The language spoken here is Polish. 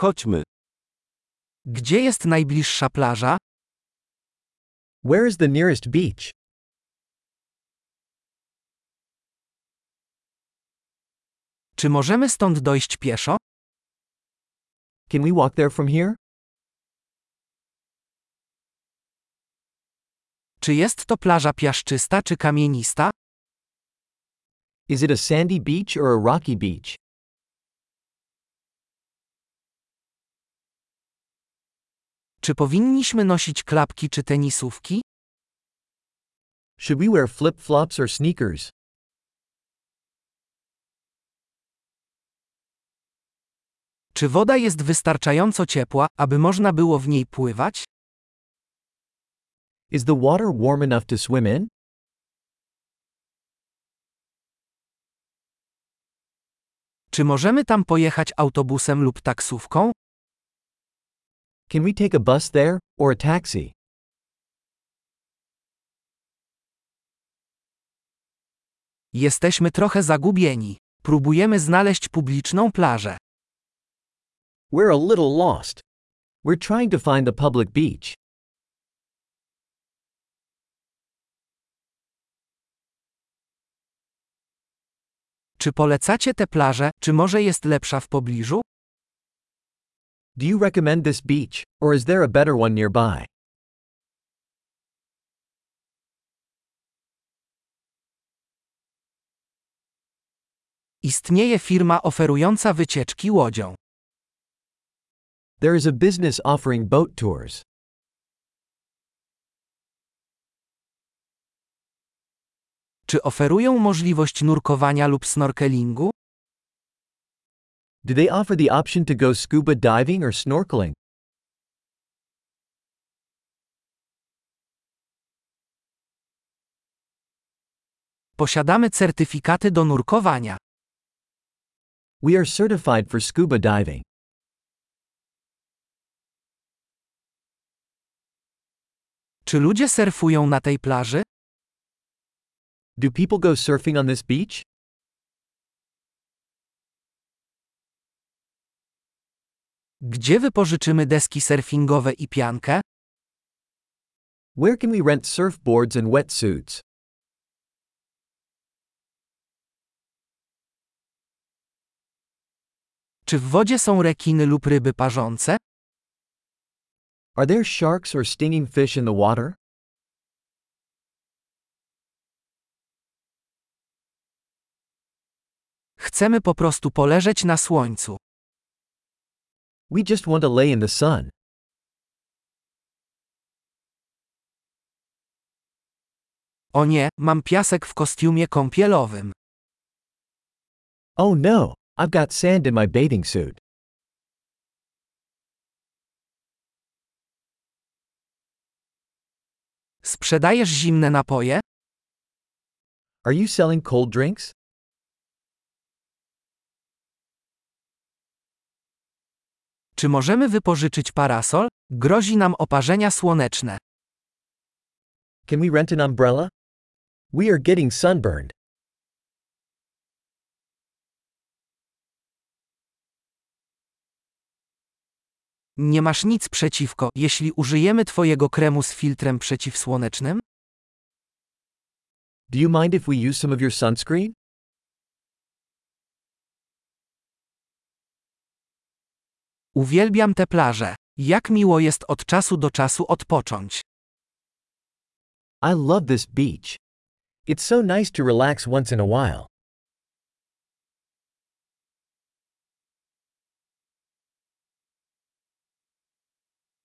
Chodźmy. Gdzie jest najbliższa plaża? Where is the nearest beach? Czy możemy stąd dojść pieszo? Can we walk there from here? Czy jest to plaża piaszczysta czy kamienista? Is it a sandy beach or a rocky beach? Czy powinniśmy nosić klapki czy tenisówki? Should we wear flip flops or sneakers? Czy woda jest wystarczająco ciepła, aby można było w niej pływać? Is the water warm enough to swim in? Czy możemy tam pojechać autobusem lub taksówką? Can we take a bus there, or a taxi? Jesteśmy trochę zagubieni. Próbujemy znaleźć publiczną plażę. We're a little lost. We're trying to find the public beach. Czy polecacie tę plażę, czy może jest lepsza w pobliżu? Do you recommend this beach, or is there a better one nearby? Istnieje firma oferująca wycieczki łodzią. There is a business offering boat tours. Czy oferują możliwość nurkowania lub snorkelingu? Do they offer the option to go scuba diving or snorkeling? Posiadamy certyfikaty do nurkowania. We are certified for scuba diving. Czy ludzie surfują na tej plaży? Do people go surfing on this beach? Gdzie wypożyczymy deski surfingowe i piankę? Where can we rent surfboards and wetsuits? Czy w wodzie są rekiny lub ryby parzące? Are there sharks or stinging fish in the water? Chcemy po prostu poleżeć na słońcu. We just want to lay in the sun. O nie, mam piasek w kostiumie kąpielowym. Oh no, I've got sand in my bathing suit. Sprzedajesz zimne napoje? Are you selling cold drinks? Czy możemy wypożyczyć parasol? Grozi nam oparzenia słoneczne. Can we rent an umbrella? We are getting sunburned. Nie masz nic przeciwko, jeśli użyjemy Twojego kremu z filtrem przeciwsłonecznym? Do you mind if we use some of your sunscreen? Uwielbiam tę plażę. Jak miło jest od czasu do czasu odpocząć. I love this beach. It's so nice to relax once in a while.